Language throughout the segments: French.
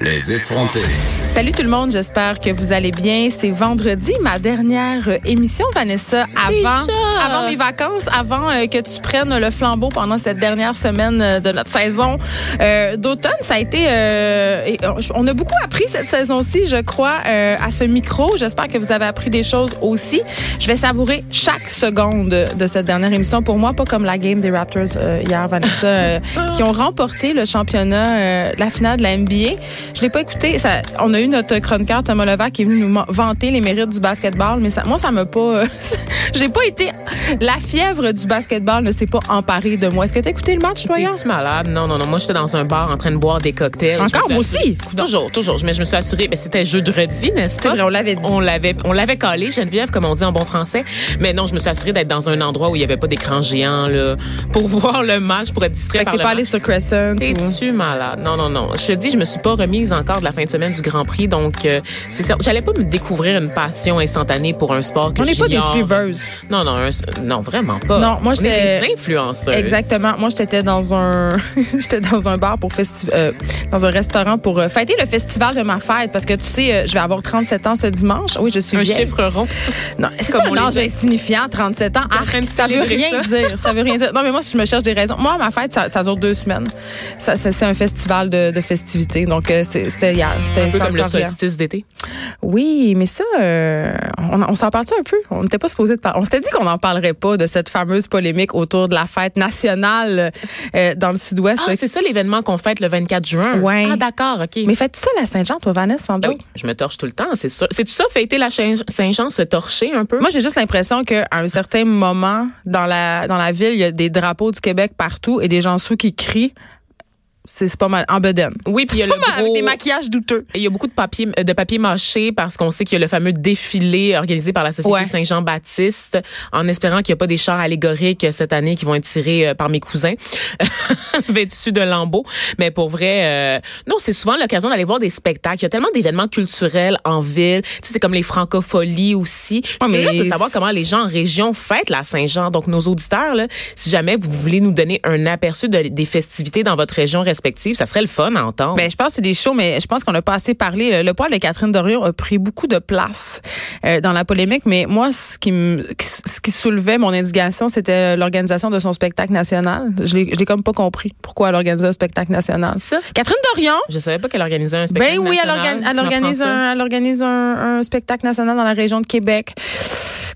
Les effrontés. Salut tout le monde, j'espère que vous allez bien. C'est vendredi, ma dernière émission, Vanessa, avant, avant mes vacances, avant euh, que tu prennes le flambeau pendant cette dernière semaine euh, de notre saison euh, d'automne. Ça a été, et, on a beaucoup appris cette saison-ci, je crois, euh, à ce micro. J'espère que vous avez appris des choses aussi. Je vais savourer chaque seconde de cette dernière émission. Pour moi, pas comme la game des Raptors euh, hier, Vanessa, euh, qui ont remporté le championnat, euh, la finale de la NBA. Je l'ai pas écouté. Ça, on a eu notre chroniqueur Thomas Levac qui est venu nous vanter les mérites du basketball, mais ça, moi, ça m'a pas. euh, J'ai pas été. La fièvre du basketball ne s'est pas emparée de moi. Est-ce que t'as écouté le match, toi, hier? T'es-tu malade? Non, non, non. Moi, j'étais dans un bar en train de boire des cocktails. Encore, moi aussi? Toujours, toujours. Mais je me suis assurée, ben, c'était jeudi, n'est-ce pas? vrai, on l'avait dit. On l'avait, on l'avait collé, Geneviève, comme on dit en bon français. Mais non, je me suis assurée d'être dans un endroit où il n'y avait pas d'écran géant, là, pour voir le match, pour être distrait Fait que par t'es le pas match. allé sur Crescent. ou- T'es-tu malade? Non, non, non. Je te dis, je me suis pas remise encore de la fin de semaine du Grand Prix, donc euh, c'est ça. J'allais pas me découvrir une passion instantanée pour un sport que On n'est pas des suiveuses. Non, non, un- non, vraiment pas. Non, moi, j'étais- des influenceuses. Exactement. Moi, j'étais dans un, j'étais dans un bar pour festi euh, dans un restaurant pour euh, fêter le festival de ma fête parce que tu sais, je vais avoir 37 ans ce dimanche. Oui, je suis Un vieille. chiffre rond. Non, c'est Comme un âge insignifiant, 37 ans. Arc, ça veut rien ça? dire. Ça veut rien dire. Non, mais moi, si je me cherche des raisons. Moi, ma fête, ça, ça dure deux semaines. Ça, c'est un festival de, de festivités. Donc, c'était hier. C'était Un peu comme le solstice d'été. Oui, mais ça, euh, on, on s'en parle un peu? On n'était pas supposé de parler. On s'était dit qu'on n'en parlerait pas de cette fameuse polémique autour de la fête nationale euh, dans le sud-ouest. Ah, c'est ça l'événement qu'on fête le 24 juin. Ouais. Ah, d'accord, OK. mais fais-tu ça la Saint-Jean, toi, Vanessa, sans doute? oui, je me torche tout le temps, c'est ça. C'est-tu ça, fêter la Saint- Saint-Jean, se torcher un peu? Moi, j'ai juste l'impression qu'à un certain moment, dans la, dans la ville, il y a des drapeaux du Québec partout et des gens sous qui crient. C'est c'est pas mal. En bedaine. oui, puis il y a le mal, avec gros... des maquillages douteux. Il y a beaucoup de papier, de papier mâché parce qu'on sait qu'il y a le fameux défilé organisé par la Société Ouais. Saint-Jean-Baptiste en espérant qu'il n'y a pas des chars allégoriques cette année qui vont être tirés euh, par mes cousins vêtus de lambeaux. Mais pour vrai, euh, non, c'est souvent l'occasion d'aller voir des spectacles. Il y a tellement d'événements culturels en ville. Tu sais, c'est comme les francopholies aussi. Ouais, mais de savoir comment les gens en région fêtent la Saint-Jean. Donc, nos auditeurs, là, si jamais vous voulez nous donner un aperçu de- des festivités dans votre région respective, ça serait le fun à entendre. Ben, je pense que c'est des shows, mais je pense qu'on n'a pas assez parlé. Le, le poil de Catherine Dorion a pris beaucoup de place euh, dans la polémique, mais moi, ce qui, me, ce qui soulevait mon indignation, c'était l'organisation de son spectacle national. Je l'ai comme pas compris. Pourquoi elle organisait un spectacle national? ça? Catherine Dorion? Je savais pas qu'elle organisait un spectacle Ben oui, elle, national. organ- elle Tu organise, m'apprends ça. un, elle organise un, un spectacle national dans la région de Québec.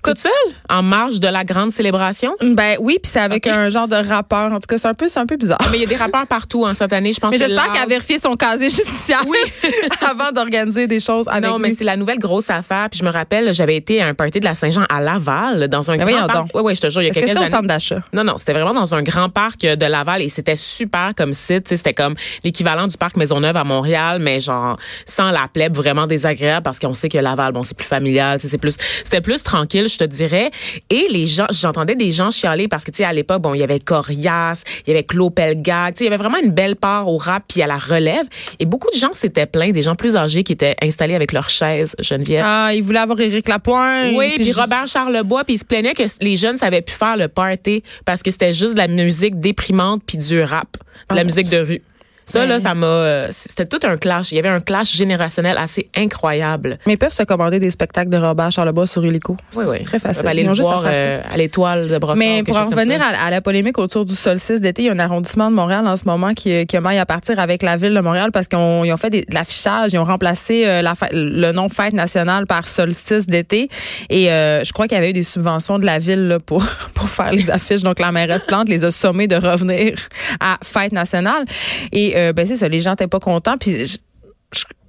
Toute seule? En marge de la grande célébration? Ben oui, puis c'est avec un genre de rappeur. En tout cas, c'est un peu, c'est un peu bizarre. Mais il y a des rappeurs partout en cette année. Je pense Mais j'espère qu'elle a vérifié son casier judiciaire avant d'organiser des choses avec Non, mais c'est la nouvelle grosse affaire. Puis je me rappelle, j'avais été à un party de la Saint-Jean à Laval, dans un Ben grand parc. Ouais, ouais, je te jure, il y a Est-ce que quelques c'était au années. centre d'achat? Non, non, c'était vraiment dans un grand parc de Laval et c'était super comme site. C'était comme l'équivalent du parc Maisonneuve à Montréal, mais genre sans la plèbe vraiment désagréable parce qu'on sait que Laval, bon, c'est plus familial, c'est plus, c'était plus tranquille, je te dirais. Et les gens, j'entendais des gens chialer parce que tu sais à l'époque, bon, il y avait Corias, il y avait Claude Pelgag, tu sais, il y avait vraiment une belle part au rap puis à la relève. Et beaucoup de gens s'étaient plaints, des gens plus âgés qui étaient installés avec leurs chaises, Geneviève. Ah, il voulait avoir Éric Lapointe. Oui, puis je- Robert Charlebois, puis il se plaignait que les jeunes savaient plus faire le party parce que c'était juste de la musique déprimante puis du rap, de la Oh, musique de rue. Ça, Ouais. là, ça m'a... euh, C'était tout un clash. Il y avait un clash générationnel assez incroyable. Mais ils peuvent se commander des spectacles de Robert Charlebois sur Illico. Oui, oui. Très facile. Aller Ils le voir euh, à l'étoile de Brossard. Mais pour en revenir à, à la polémique autour du solstice d'été, il y a un arrondissement de Montréal en ce moment qui, qui a maille à partir avec la ville de Montréal parce qu'ils ont, fait des- de l'affichage, ils ont remplacé euh, la fête- le nom fête nationale par solstice d'été. Et euh, je crois qu'il y avait eu des subventions de la ville là, pour, pour faire les affiches. Donc la mairesse Plante les a sommés de revenir à fête nationale. Et euh, ben c'est ça, les gens n'étaient pas contents. Puis je,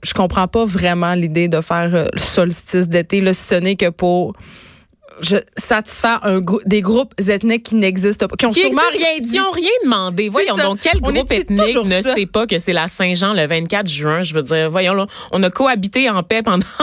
je, comprends pas vraiment l'idée de faire euh, le solstice d'été, là, si ce n'est que pour je, satisfaire un grou- des groupes ethniques qui n'existent pas, qui ont Qui sûrement existent- rien dit. Qui ont rien demandé. Voyons donc, quel On groupe ethnique ne ça? sait pas que c'est la Saint-Jean le 24 juin? Je veux dire, voyons là, on a cohabité en paix pendant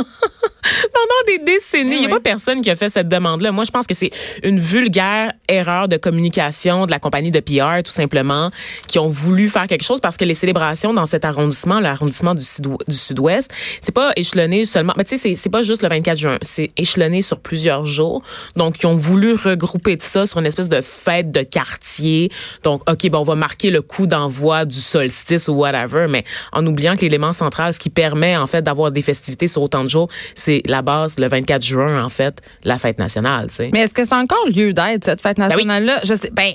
pendant des décennies. Il n'y a Oui. pas personne qui a fait cette demande-là. Moi, je pense que c'est une vulgaire erreur de communication de la compagnie de PR, tout simplement, qui ont voulu faire quelque chose parce que les célébrations dans cet arrondissement, l'arrondissement du, du sud-ouest, c'est pas échelonné seulement, mais tu sais, c'est pas juste le 24 juin, c'est échelonné sur plusieurs jours. Donc, ils ont voulu regrouper tout ça sur une espèce de fête de quartier. Donc, OK, bon, on va marquer le coup d'envoi du solstice ou whatever, mais en oubliant que l'élément central, ce qui permet, en fait, d'avoir des festivités sur autant de jours, c'est la base, le 24 juin, en fait, la fête nationale, tu sais. Mais est-ce que c'est encore lieu d'être, cette fête oui. nationale-là? Je sais, ben,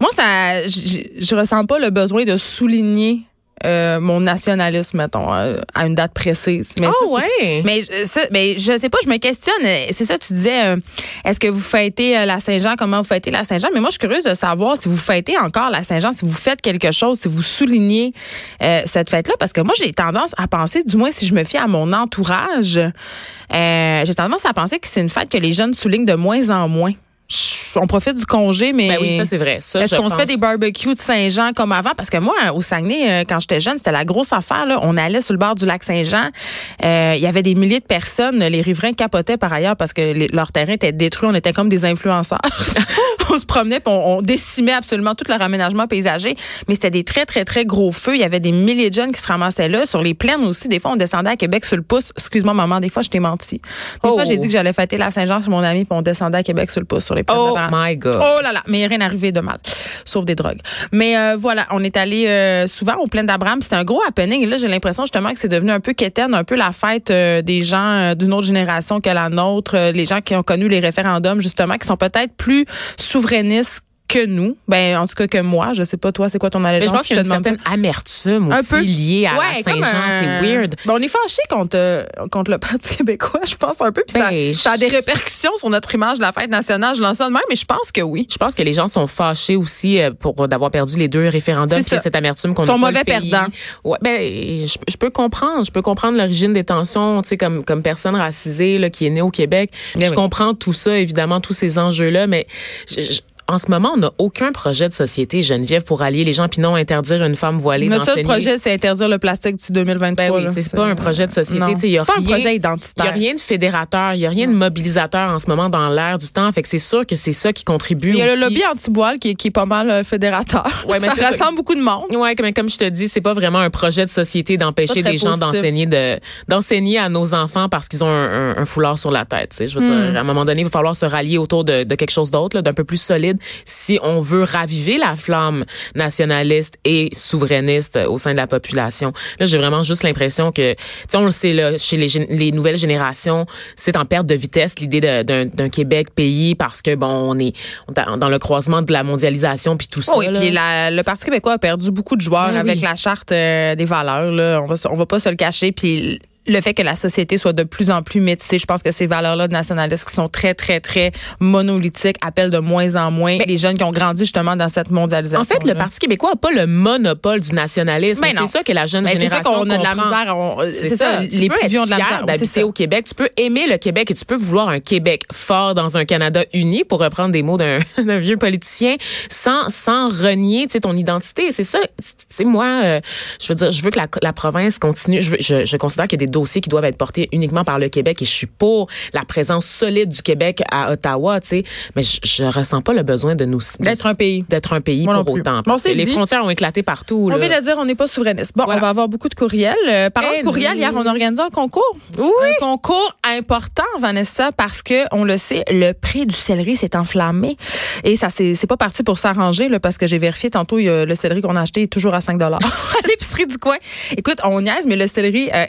moi, ça, je ressens pas le besoin de souligner euh, mon nationalisme, mettons, euh, à une date précise. Mais Ah ça, ouais? Mais, ça, mais je sais pas, je me questionne. C'est ça, tu disais, euh, est-ce que vous fêtez la Saint-Jean? Comment vous fêtez la Saint-Jean? Mais moi, je suis curieuse de savoir si vous fêtez encore la Saint-Jean, si vous faites quelque chose, si vous soulignez euh, cette fête-là. Parce que moi, j'ai tendance à penser, du moins si je me fie à mon entourage, j'ai tendance à penser que c'est une fête que les jeunes soulignent de moins en moins. On profite du congé, mais. Ben oui, ça, c'est vrai. Ça, Est-ce qu'on se fait des barbecues de Saint-Jean comme avant? Parce que moi, au Saguenay, euh, quand j'étais jeune, c'était la grosse affaire. Là. On allait sur le bord du lac Saint-Jean. Euh, Il y avait des milliers de personnes. Les riverains capotaient par ailleurs parce que les- leur terrain était détruit. On était comme des influenceurs. on se promenait puis on, on décimait absolument tout leur aménagement paysager. Mais c'était des très, très, très gros feux. Il y avait des milliers de jeunes qui se ramassaient là. Sur les plaines aussi, des fois, on descendait à Québec sur le pouce. Excuse-moi, maman, des fois, je t'ai menti. Des Oh. fois, j'ai dit que j'allais fêter la Saint-Jean chez mon ami puis on descendait à Québec sur le pouce, sur les plaines de Oh my God. Oh là là, mais rien arrivé de mal, sauf des drogues. Mais euh, voilà, on est allé euh, souvent aux plaines d'Abraham. C'était un gros happening. Et là, j'ai l'impression justement que c'est devenu un peu quétaine, un peu la fête euh, des gens euh, d'une autre génération que la nôtre, euh, les gens qui ont connu les référendums, justement, qui sont peut-être plus souverainistes que nous. Ben, en tout cas que moi. Je sais pas, toi, c'est quoi ton Mais allégeance? je pense qu'il y a une certaine amertume Un aussi peu. liée à Ouais, Saint-Jean. un- C'est weird. Ben, on est fâché contre, contre le Parti québécois, je pense un peu. Puis ça, Ben, ça a des répercussions sur notre image de la fête nationale. Je lance ça de même, mais je pense que oui. Je pense que les gens sont fâchés aussi euh, pour d'avoir perdu les deux référendums. C'est a cette amertume qu'on Ils sont mauvais perdants. Ouais, ben je, je peux comprendre, je peux comprendre l'origine des tensions, tu sais comme comme personne racisée là qui est née au Québec. Ben je oui. comprends tout ça évidemment tous ces enjeux là, mais je- je- en ce moment, on n'a aucun projet de société, Geneviève, pour allier les gens, puis non interdire une femme voilée Notre seul projet, c'est interdire le plastique d'ici 2023. Ben oui, c'est pas un projet de société. Il C'est pas un rien- projet Il identitaire. y a rien de fédérateur, il y a rien de mobilisateur en ce moment dans l'air du temps. Fait que c'est sûr que c'est ça qui contribue. Il y a le lobby anti-boile qui, est- qui est pas mal euh, fédérateur. Ouais, mais ça c'est ça. rassemble beaucoup de monde. Ouais, comme, comme je te dis, c'est pas vraiment un projet de société d'empêcher des gens d'enseigner de d'enseigner à nos enfants parce qu'ils ont un, un- un foulard sur la tête. Je veux Hmm. dire, à un moment donné, il va falloir se rallier autour de, de quelque chose d'autre, d'un peu plus solide, si on veut raviver la flamme nationaliste et souverainiste euh, au sein de la population. Là, j'ai vraiment juste l'impression que, tu sais, on le sait là, chez les, nouvelles générations, c'est en perte de vitesse l'idée d'un Québec pays parce que bon, on est dans le croisement de la mondialisation puis tout ça. Oh, et là. puis la- le Parti québécois a perdu beaucoup de joueurs Ben avec oui. la charte euh, des valeurs. Là. On va on va pas se le cacher. Puis le fait que la société soit de plus en plus métissée, je pense que ces valeurs-là de nationalistes qui sont très, très, très monolithiques appellent de moins en moins les jeunes qui ont grandi justement dans cette mondialisation. En fait, le Parti québécois n'a pas le monopole du nationalisme. Ben c'est ça que la jeune Ben, c'est ça génération qu'on a de la misère. on- C'est ça, les plus vieux ont de la misère. C'est d'habiter au Québec. Tu peux aimer le Québec et tu peux vouloir un Québec fort dans un Canada uni, pour reprendre des mots d'un vieux politicien, sans sans renier, tu sais, ton identité. C'est ça. Sais, moi, euh, je veux dire, je veux que la, la province continue. Je, veux- je, je considère qu'il y a des dossiers qui doivent être portés uniquement par le Québec et je suis pour la présence solide du Québec à Ottawa, tu sais. Mais je, je ressens pas le besoin de nous D'être un pays. d'être un pays Moi pour autant. Parce que les dit. frontières ont éclaté partout. On là. vient de dire, on n'est pas souverainiste. Bon, Voilà. on va avoir beaucoup de courriels. Euh, parlant de courriels, oui. hier, on a organisé un concours. Oui. Un concours important, Vanessa, parce que on le sait, le prix du céleri s'est enflammé. Et ça, c'est pas parti pour s'arranger, là, parce que j'ai vérifié tantôt, le céleri qu'on a acheté est toujours à 5 à l'épicerie du coin. Écoute, on niaise, mais le céleri, euh,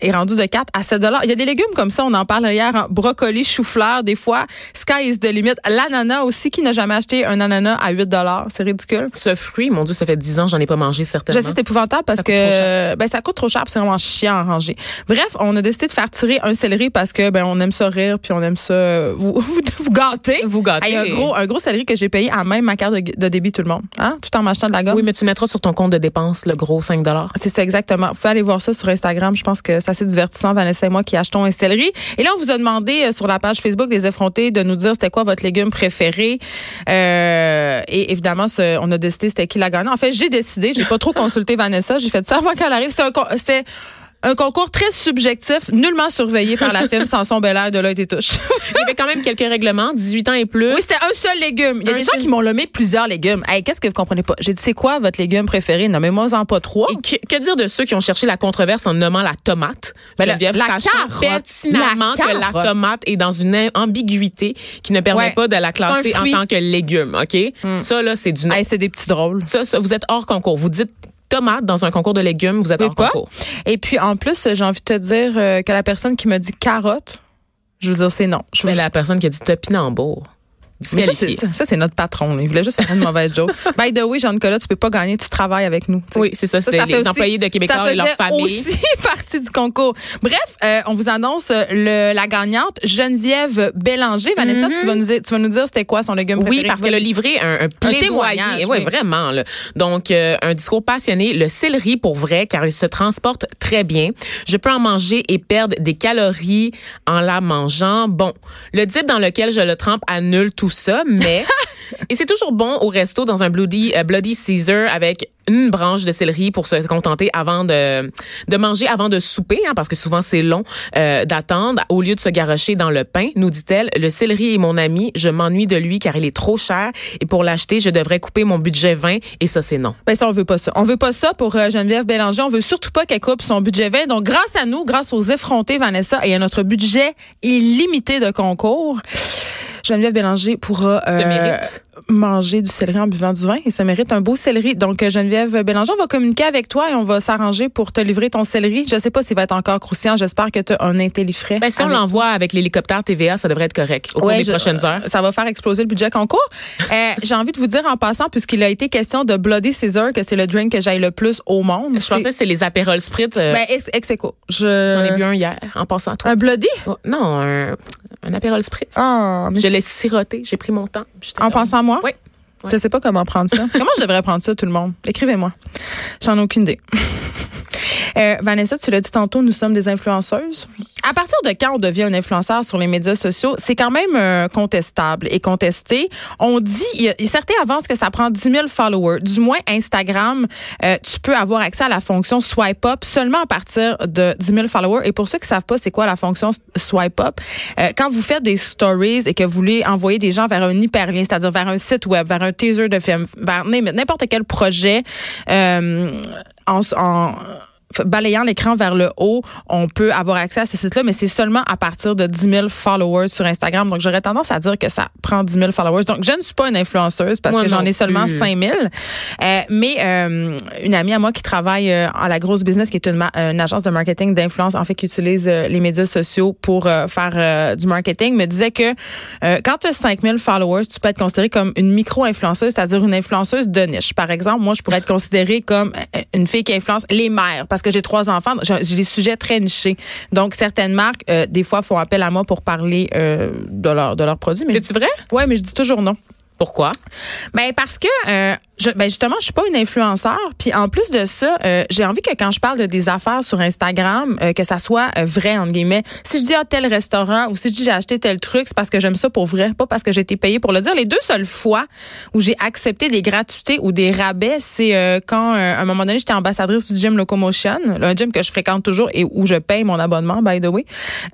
est rendu de 4 à 7 Il y a des légumes comme ça, on en parle hier, hein, brocoli, chou-fleur, des fois, sky is the limit. L'ananas aussi, qui n'a jamais acheté un ananas à 8 C'est ridicule. Ce fruit, mon Dieu, ça fait 10 ans j'en ai pas mangé Je certainement. sais, c'est épouvantable parce Ça que ben, ça coûte trop cher, c'est vraiment chiant à ranger. Bref, on a décidé de faire tirer un céleri parce que ben on aime ça rire puis on aime ça euh, vous, vous, vous gâter. Vous gâter. Hey, un gros un gros céleri que j'ai payé à même ma carte de, de débit tout le monde, hein, tout en m'achetant de la gomme. Oui, mais tu mettras sur ton compte de dépenses le gros 5 C'est ça exactement. Vous pouvez aller voir ça sur Instagram, je pense que ça assez divertissant, Vanessa et moi qui achetons un céleri. Et là, on vous a demandé euh, sur la page Facebook des effrontés de nous dire c'était quoi votre légume préféré. Euh, et évidemment, on a décidé c'était qui la gagnante. En fait, j'ai décidé, j'ai pas trop consulté Vanessa, j'ai fait ça avant qu'elle arrive. C'est un, un concours très subjectif, nullement surveillé par la film Samson Belair de l'œil et touche. Il y avait quand même quelques règlements, 18 ans et plus. Oui, c'était un seul légume. Il y a Un des gens qui m'ont nommé plusieurs légumes. Hey, qu'est-ce que vous comprenez pas? J'ai dit, c'est quoi votre légume préféré? Nommez-moi en pas trois. Et que, que dire de ceux qui ont cherché la controverse en nommant la tomate? Ben, la- la carotte. pertinemment La que la tomate est dans une am- ambiguïté qui ne permet Ouais. pas de la classer en. Hmm. tant que légume, OK? Ça, là, c'est du. Hey, c'est des petits drôles. Ça, ça, vous êtes hors concours. Vous dites tomate dans un concours de légumes, vous êtes pas. concours. Et puis, en plus, j'ai envie de te dire euh, que la personne qui me dit carotte, je veux dire, c'est non. Je Mais la personne qui a dit topinambour, Mais ça, c'est, notre patron. là. Il voulait juste faire une mauvaise joke. By the way, Jean-Nicolas, tu peux pas gagner, tu travailles avec nous. Oui, c'est ça. C'était ça les aussi- employés de Québécois ça et leur famille. aussi partie du concours. Bref, euh, on vous annonce le, la gagnante, Geneviève Bélanger. Vanessa, tu, vas nous, dire- tu vas nous dire c'était quoi son légume Oui, préféré? parce qu'elle a livré un, un plaidoyer. témoignage, oui, oui. vraiment. là. Donc, euh, un discours passionné. Le céleri, pour vrai, car il se transporte très bien. Je peux en manger et perdre des calories en la mangeant. Bon, le dip dans lequel je le trempe annule tout ça, mais... et c'est toujours bon au resto dans un Bloody, euh, Bloody Caesar avec une branche de céleri pour se contenter avant de, de manger, avant de souper, hein, parce que souvent c'est long euh, d'attendre, au lieu de se garrocher dans le pain, nous dit-elle. Le céleri est mon ami, je m'ennuie de lui car il est trop cher et pour l'acheter, je devrais couper mon budget 20 et ça c'est non. Ben ça, on veut pas ça. On veut pas ça pour euh, Geneviève Bélanger. On veut surtout pas qu'elle coupe son budget 20. Donc, grâce à nous, grâce aux effrontés, Vanessa, et à notre budget illimité de concours, Geneviève Bélanger pourra euh, mérite. Manger du céleri en buvant du vin et se mérite un beau céleri. Donc, euh, Geneviève Bélanger, on va communiquer avec toi et on va s'arranger pour te livrer ton céleri. Je sais pas s'il va être encore croustillant. J'espère que tu as un intellifrais. Ben, si on l'envoie avec l'hélicoptère TVA, ça devrait être correct au cours des je- prochaines heures. Ça va faire exploser le budget concours. Euh, J'ai envie de vous dire en passant, puisqu'il a été question de Bloody Caesar, que c'est le drink que j'aille le plus au monde. Je pensais que c'est les apérols spritz. euh, Ben, ex, ex. J'en ai bu un hier en passant à toi. Un Bloody? Oh, non, un, un apérol spritz. Ah, mais Je l'ai siroté, j'ai pris mon temps. En pensant à moi? Oui. Je sais pas comment prendre ça. comment je devrais prendre ça, tout le monde? Écrivez-moi. J'en ai aucune idée. Euh, Vanessa, tu l'as dit tantôt, nous sommes des influenceuses. À partir de quand on devient un influenceur sur les médias sociaux, c'est quand même euh, contestable et contesté. On dit, y a, certains avancent que ça prend 10 000 followers. Du moins, Instagram, euh, tu peux avoir accès à la fonction swipe up seulement à partir de 10 000 followers. Et pour ceux qui savent pas c'est quoi la fonction swipe up, euh, quand vous faites des stories et que vous voulez envoyer des gens vers un hyperlien, c'est-à-dire vers un site web, vers un teaser de film, vers n'importe quel projet, en balayant l'écran vers le haut, on peut avoir accès à ce site-là, mais c'est seulement à partir de 10 000 followers sur Instagram. Donc, j'aurais tendance à dire que ça prend 10 000 followers. Donc, je ne suis pas une influenceuse parce Moi que j'en ai seulement plus. 5 000. Euh, mais euh, une amie à moi qui travaille euh, à la grosse business, qui est une, une agence de marketing d'influence, en fait, qui utilise euh, les médias sociaux pour euh, faire euh, du marketing, me disait que euh, quand tu as 5 000 followers, tu peux être considérée comme une micro-influenceuse, c'est-à-dire une influenceuse de niche. Par exemple, moi, je pourrais être considérée comme une fille qui influence les mères parce que j'ai trois enfants. J'ai des sujets très nichés. Donc, certaines marques, euh, des fois, font appel à moi pour parler euh, de, leur, de leurs produits. C'est-tu vrai? Ouais, mais je dis toujours non. Pourquoi? Ben parce que euh, ben justement, je suis pas une influenceur. Puis en plus de ça, euh, j'ai envie que quand je parle de des affaires sur Instagram, euh, que ça soit euh, vrai entre guillemets. Si je dis à tel restaurant ou si je dis j'ai acheté tel truc, c'est parce que j'aime ça pour vrai, pas parce que j'ai été payée pour le dire. Les deux seules fois où j'ai accepté des gratuités ou des rabais, c'est euh, quand euh, à un moment donné j'étais ambassadrice du gym Locomotion, un gym que je fréquente toujours et où je paye mon abonnement by the way,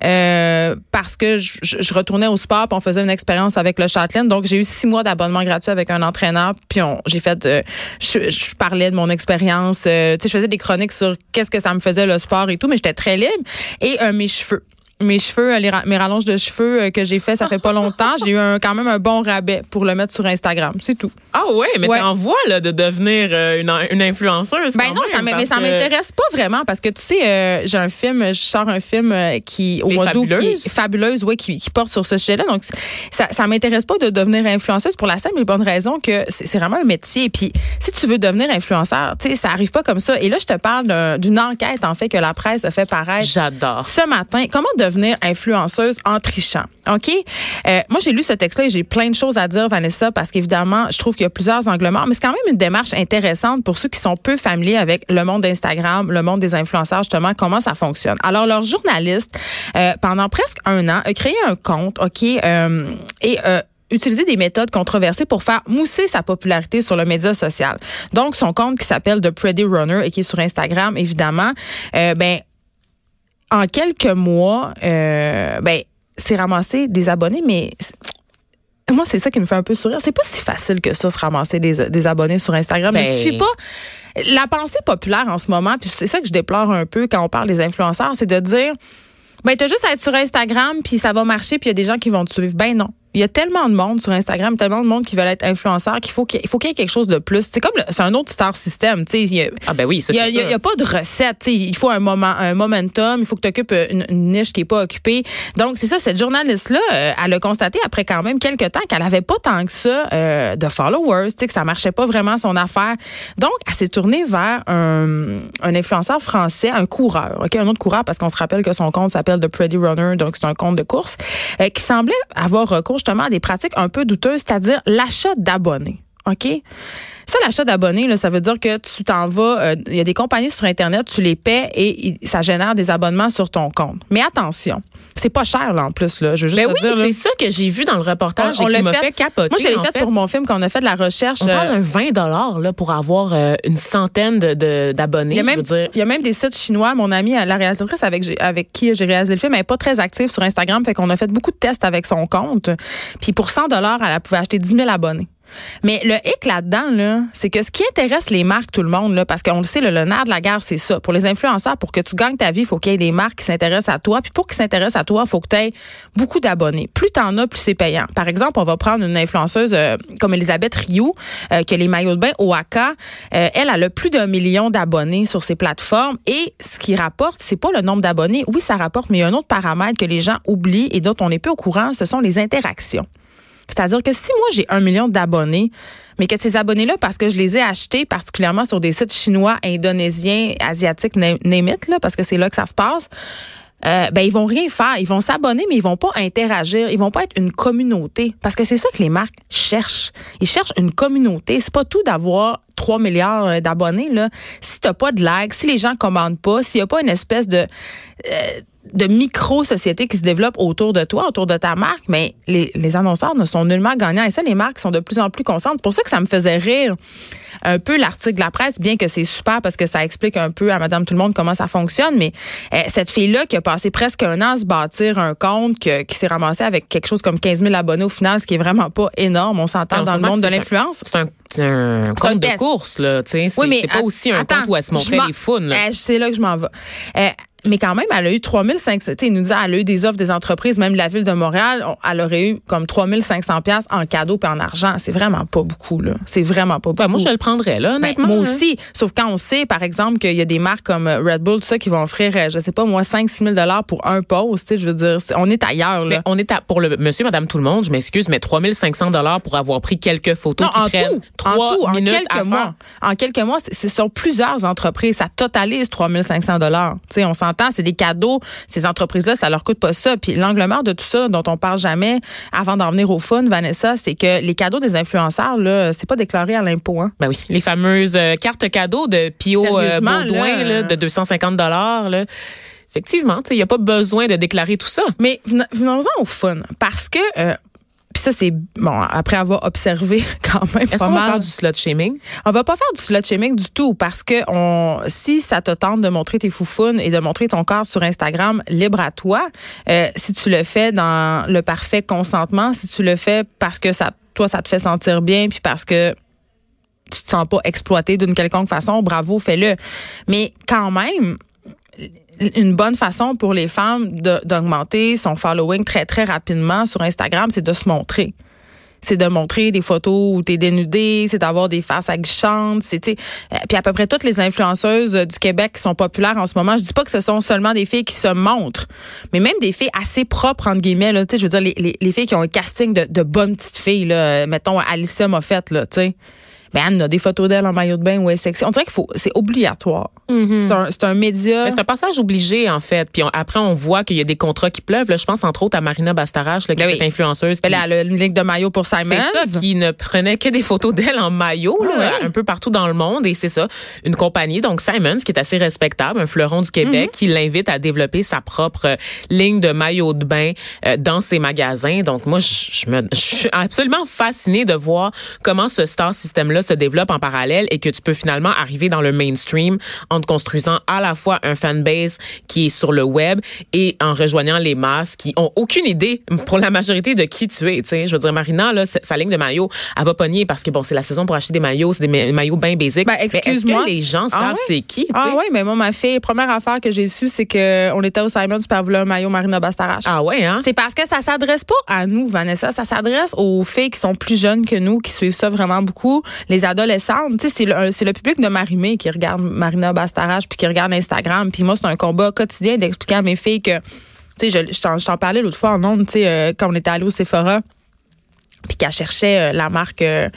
euh, parce que je, retournais au sport, puis on faisait une expérience avec le Châtelaine. Donc j'ai eu six mois d'abonnement gratuit avec un entraîneur, puis j'ai fait, euh, je, je parlais de mon expérience, euh, tu sais, je faisais des chroniques sur qu'est-ce que ça me faisait le sport et tout, mais j'étais très libre. Et euh, mes cheveux. Mes cheveux, euh, les ra- mes rallonges de cheveux euh, que j'ai fait, ça fait pas longtemps. J'ai eu un, quand même un bon rabais pour le mettre sur Instagram. C'est tout. Ah ouais, mais Ouais. t'es en voie là, de devenir euh, une, une influenceuse. Ben non, même, ça, mais ça m'intéresse pas vraiment parce que tu sais, euh, j'ai un film, je sors un film qui au mois d'août qui est fabuleuse, ouais, qui, qui porte sur ce sujet-là. Donc ça, ça m'intéresse pas de devenir influenceuse pour la simple et bonne raison que c'est vraiment un métier. Et puis si tu veux devenir influenceur, tu sais, ça arrive pas comme ça. Et là, je te parle d'un- d'une enquête en fait que la presse a fait paraître J'adore. ce matin. Comment devenir influenceuse en trichant. OK? Euh, moi, j'ai lu ce texte-là et j'ai plein de choses à dire, Vanessa, parce qu'évidemment, je trouve qu'il y a plusieurs angles morts, mais c'est quand même une démarche intéressante pour ceux qui sont peu familiers avec le monde d'Instagram, le monde des influenceurs, justement, comment ça fonctionne. Alors, leur journaliste, euh, pendant presque un an, a créé un compte, OK, euh, et euh, utiliser des méthodes controversées pour faire mousser sa popularité sur le média social. Donc, son compte qui s'appelle The Pretty Runner et qui est sur Instagram, évidemment, euh, ben, en quelques mois, euh, ben, c'est ramasser des abonnés, mais moi, c'est ça qui me fait un peu sourire. C'est pas si facile que ça, se ramasser des, des abonnés sur Instagram. Ben, Mais je suis pas. La pensée populaire en ce moment, puis c'est ça que je déplore un peu quand on parle des influenceurs, c'est de dire, ben, t'as juste à être sur Instagram, puis ça va marcher, puis il y a des gens qui vont te suivre. Ben non. Il y a tellement de monde sur Instagram, tellement de monde qui veulent être influenceur qu'il faut qu'il faut qu'il y ait quelque chose de plus. C'est comme c'est un autre star system, tu sais. Ah ben oui, ça il y a, c'est il y a- sûr. il y a pas de recette. tu sais. Il faut un moment, un momentum. Il faut que tu occupes une, une niche qui est pas occupée. Donc, c'est ça, cette journaliste-là, euh, elle a constaté après quand même quelques temps qu'elle avait pas tant que ça euh, de followers, tu sais, que ça marchait pas vraiment son affaire. Donc, elle s'est tournée vers un, un influenceur français, un coureur, ok, un autre coureur, parce qu'on se rappelle que son compte s'appelle The Pretty Runner, donc c'est un compte de course, euh, qui semblait avoir recours des pratiques un peu douteuses, c'est-à-dire l'achat d'abonnés. OK? Ça, l'achat d'abonnés, ça veut dire que tu t'en vas, euh, il y a des compagnies sur Internet, tu les paies et ça génère des abonnements sur ton compte. Mais attention, c'est pas cher, là, en plus, là. Je veux juste Ben te oui, c'est ça que j'ai vu dans le reportage On- on et l'a qui m'a fait. fait capoter. Moi, je l'ai fait, pour mon film quand on a fait de la recherche. On euh, parle d'un 20 dollars là pour avoir euh, une centaine de- de d'abonnés. Il y, a je même, veux dire. il y a même des sites chinois. Mon amie, la réalisatrice avec, qui j'ai réalisé le film, elle n'est pas très active sur Instagram. Fait qu'on a fait beaucoup de tests avec son compte. Puis pour 100 dollars, elle pouvait acheter 10 000 abonnés. Mais le hic là-dedans, là, c'est que ce qui intéresse les marques, tout le monde, parce qu'on le sait, le, le nerf de la guerre, c'est ça. Pour les influenceurs, pour que tu gagnes ta vie, il faut qu'il y ait des marques qui s'intéressent à toi. Puis pour qu'ils s'intéressent à toi, il faut que tu aies beaucoup d'abonnés. Plus tu en as, plus c'est payant. Par exemple, on va prendre une influenceuse euh, comme Elisabeth Rioux, euh, qui a les maillots de bain Oaka. Euh, elle, a plus d'un million d'abonnés sur ses plateformes. Et ce qui rapporte, c'est pas le nombre d'abonnés. Oui, ça rapporte, mais il y a un autre paramètre que les gens oublient et dont on n'est peu au courant, ce sont les interactions. C'est-à-dire que si moi j'ai un million d'abonnés, mais que ces abonnés-là, parce que je les ai achetés particulièrement sur des sites chinois, indonésiens, asiatiques, it, là, parce que c'est là que ça se passe, euh, ben ils vont rien faire. Ils vont s'abonner, mais ils vont pas interagir. Ils vont pas être une communauté. Parce que c'est ça que les marques cherchent. Ils cherchent une communauté. C'est pas tout d'avoir 3 milliards euh, d'abonnés. Là. Si t'as pas de likes, si les gens commandent pas, s'il y a pas une espèce de... euh, de micro-sociétés qui se développent autour de toi, autour de ta marque, mais les, les annonceurs ne sont nullement gagnants. Et ça, les marques sont de plus en plus conscientes. C'est pour ça que ça me faisait rire un peu l'article de la presse, bien que c'est super parce que ça explique un peu à Madame Tout le Monde comment ça fonctionne. Mais euh, cette fille-là qui a passé presque un an à se bâtir un compte, que- qui s'est ramassé avec quelque chose comme 15 000 abonnés au final, ce qui est vraiment pas énorme. On s'entend dans le monde de l'influence. C'est un, c'est un un compte de course, là. tu sais. C'est Oui, pas aussi un attends, compte où elle se montrait les founes. là. Euh, c'est là que je m'en vais. Euh, mais quand même, elle a eu 3500, tu sais, il nous disait, elle a eu des offres des entreprises, même de la ville de Montréal, on- elle aurait eu comme 3500 pièces en cadeau puis en argent. C'est vraiment pas beaucoup, là. C'est vraiment pas beaucoup. Ben, moi, je le prendrais, là, Ben, honnêtement. moi hein. aussi. Sauf quand on sait, par exemple, qu'il y a des marques comme euh, Red Bull, tout ça, qui vont offrir, euh, je sais pas, moi, 5-6 000 dollars pour un post. Tu sais, je veux dire, on est ailleurs, là. Mais on est à, pour le monsieur, madame, tout le monde, je m'excuse, mais 3500 dollars pour avoir pris quelques photos Non, qui en prennent tout, en tout, en à quelques faire. mois. En quelques mois, c'est- sur plusieurs entreprises. Ça totalise 3500 dollars. Tu sais, on s'entend, c'est des cadeaux. Ces entreprises-là, ça leur coûte pas ça. Puis l'angle mort de tout ça, dont on parle jamais, avant d'en venir au fun, Vanessa, c'est que les cadeaux des influenceurs, là, c'est pas déclaré à l'impôt. Hein. Ben oui, les fameuses euh, cartes cadeaux de Pio euh, Baudouin là, là, de 250 dollars. là. Effectivement, il n'y a pas besoin de déclarer tout ça. Mais ven- venons-en au fun. Parce que, euh, puis ça, c'est, bon, après avoir observé quand même Est-ce pas qu'on va faire du slut shaming? On va pas faire du slut shaming du tout parce que on, si ça te tente de montrer tes foufounes et de montrer ton corps sur Instagram, libre à toi. Euh, si tu le fais dans le parfait consentement, si tu le fais parce que ça, toi, ça te fait sentir bien, puis parce que tu te sens pas exploité d'une quelconque façon, bravo, fais-le. Mais quand même, une bonne façon pour les femmes d'augmenter son following très, très rapidement sur Instagram, c'est de se montrer. C'est de montrer des photos où t'es dénudé, c'est d'avoir des faces aguichantes, c'est tu euh, puis à peu près toutes les influenceuses du Québec qui sont populaires en ce moment, je dis pas que ce sont seulement des filles qui se montrent, mais même des filles assez propres entre guillemets là, tu sais, je veux dire les, les, les filles qui ont un casting de, de bonnes petites filles là, euh, mettons Alicia Moffett là, tu sais. Ben Anne a des photos d'elle en maillot de bain ou elle est sexy. On dirait qu'il faut, c'est obligatoire. C'est un, c'est un média. C'est un passage obligé, en fait. Puis on- après, on voit qu'il y a des contrats qui pleuvent. Là, je pense entre autres à Marina Bastarache, là, qui Ben est oui. influenceuse. Elle a une ligue de maillot pour C'est Simon. ça, qui ne prenait que des photos d'elle en maillot, là, Ah un peu partout dans le monde. Et c'est ça, une compagnie, donc Simons, qui est assez respectable, un fleuron du Québec, Mm-hmm. qui l'invite à développer sa propre euh, ligne de maillot de bain euh, dans ses magasins. Donc moi, je, je me, je suis absolument fascinée de voir comment ce star se développe en parallèle et que tu peux finalement arriver dans le mainstream en te construisant à la fois un fanbase qui est sur le web et en rejoignant les masses qui ont aucune idée pour la majorité de qui tu es. Tu sais, je veux dire, Marina, là, sa ligne de maillots, elle va pogner parce que bon, c'est la saison pour acheter des maillots, c'est des ma- maillots bien basiques. Ben, excuse-moi. les gens Ah savent ouais? c'est qui? Ah oui, mais moi, ma fille, première affaire que j'ai su, c'est que on était au Simon, avoir un maillot Marina Bastarache. Ah ouais, hein? C'est parce que ça s'adresse pas à nous, Vanessa. Ça s'adresse aux filles qui sont plus jeunes que nous, qui suivent ça vraiment beaucoup. Les adolescentes. C'est le, le public de Marimé qui regarde Marina Bastarache puis qui regarde Instagram. Puis moi, c'est un combat quotidien d'expliquer à mes filles que, tu sais, je, je t'en parlais l'autre fois en ondes, tu sais, euh, quand on était allé au Sephora puis qu'elle cherchait euh, la marque. euh,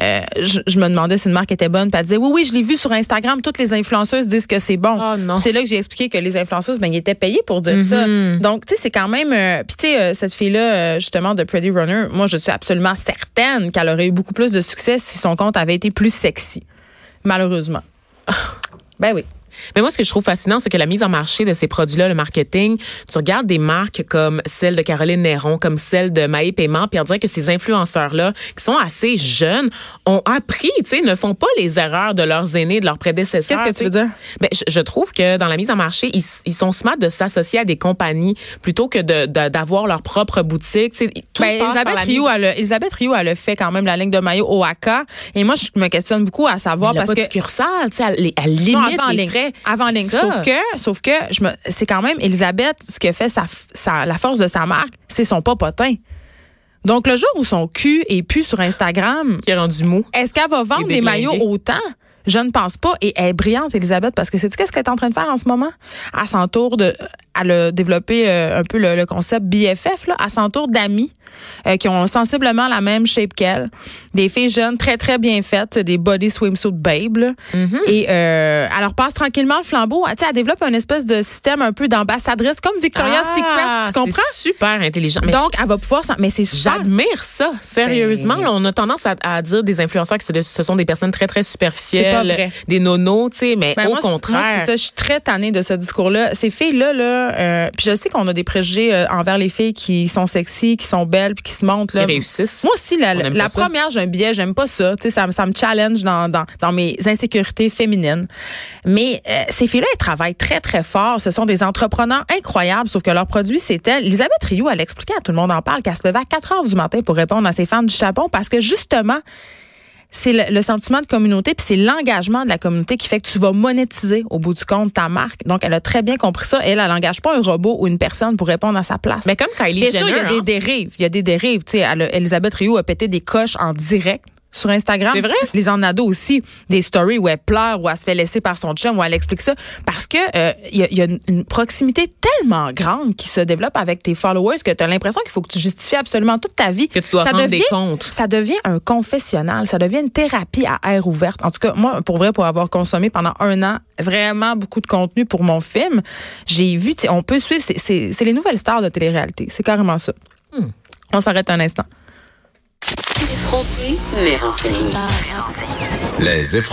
euh, je, je me demandais si une marque était bonne. Puis elle disait oui, oui, je l'ai vu sur Instagram. Toutes les influenceuses disent que c'est bon. Oh non. C'est là que j'ai expliqué que les influenceuses, ben, ils étaient payés pour dire ça. Donc, tu sais, c'est quand même. Puis, tu sais, cette fille-là, justement, de Pretty Runner, moi, je suis absolument certaine qu'elle aurait eu beaucoup plus de succès si son compte avait été plus sexy. Malheureusement. ben oui. Mais moi, ce que je trouve fascinant, c'est que la mise en marché de ces produits-là, le marketing, tu regardes des marques comme celle de Caroline Néron, comme celle de Maï Paiement, puis on dirait que ces influenceurs-là, qui sont assez jeunes, ont appris, tu sais, ne font pas les erreurs de leurs aînés, de leurs prédécesseurs. Qu'est-ce que tu veux dire? Ben, je, je trouve que dans la mise en marché, ils, ils sont smart de s'associer à des compagnies plutôt que de- de- d'avoir leur propre boutique. Tu sais, tout Ben, passe par Elisabeth, la Rio, mise- Elisabeth Rio, elle a fait quand même la ligne de maillot Oaxaca. Et moi, je me questionne beaucoup à savoir Elle a parce pas que. de succursale, tu sais, elle, elle limite Non, les ligne. Avant ligne. ça. Sauf que, sauf que je me, c'est quand même Elisabeth, ce que fait sa, sa- la force de sa marque, c'est son popotin. Donc, le jour où son cul est plus sur Instagram, qui est rendu mou. est-ce qu'elle va vendre des maillots autant? Je ne pense pas. Et elle est brillante, Elisabeth, parce que c'est qu'est-ce qu'elle est en train de faire en ce moment? Elle s'entoure de, elle a développé euh, un peu le, le concept BFF, là. Elle s'entoure d'amis euh, qui ont sensiblement la même shape qu'elle. Des filles jeunes, très, très bien faites, des body swimsuit babe, là. Mm-hmm. Et euh, elle leur passe tranquillement le flambeau. Ah, Tu sais, elle développe un espèce de système un peu d'ambassadrice, comme Victoria's Ah, Secret. Tu comprends? Super intelligent. Mais Donc, elle va pouvoir... s'en- Mais c'est super. J'admire ça, sérieusement. Ben- là, on a tendance à, à dire des influenceurs que ce sont des personnes très, très superficielles. C'est pas vrai. Des nonos, tu sais, mais Ben, au moi, moi, contraire. c'est ça, je suis très tannée de ce discours-là. Ces filles-là, là, euh, puis je sais qu'on a des préjugés euh, envers les filles qui sont sexy, qui sont belles, puis qui se montrent. Là. Qui réussissent. Moi aussi, la, première, j'ai un billet, j'aime pas ça. Tu sais, ça, me- ça me challenge dans, dans, dans mes insécurités féminines. Mais euh, ces filles-là, elles travaillent très, très fort. Ce sont des entrepreneurs incroyables, sauf que leur produit, c'est elle. Elisabeth Rioux, elle expliquait à tout le monde en parle qu'elle se levait à 4 heures du matin pour répondre à ses fans du Japon parce que justement, c'est le, le sentiment de communauté, puis c'est l'engagement de la communauté qui fait que tu vas monétiser au bout du compte ta marque. Donc, elle a très bien compris ça. Elle, elle n'engage pas un robot ou une personne pour répondre à sa place. Mais comme Kylie sûr, il y a des hein. dérives. Il y a des dérives. Tu sais, Elisabeth Rioux a pété des coches en direct sur Instagram. C'est vrai? Les Ornado aussi, des stories où elle pleure, où elle se fait laisser par son chum, où elle explique ça. Parce que euh, il y, a, il y a une, proximité tellement grande qui se développe avec tes followers que tu as l'impression qu'il faut que tu justifies absolument toute ta vie. Que tu dois ça rendre des devient, comptes. Ça devient un confessionnal. Ça devient une thérapie à air ouverte. En tout cas, moi, pour vrai, pour avoir consommé pendant un an vraiment beaucoup de contenu pour mon film, j'ai vu, tu sais, on peut suivre, c'est les nouvelles stars de télé-réalité. C'est carrément ça. Hmm. On s'arrête un instant. Effronté, mais renseigné. Les effrontés.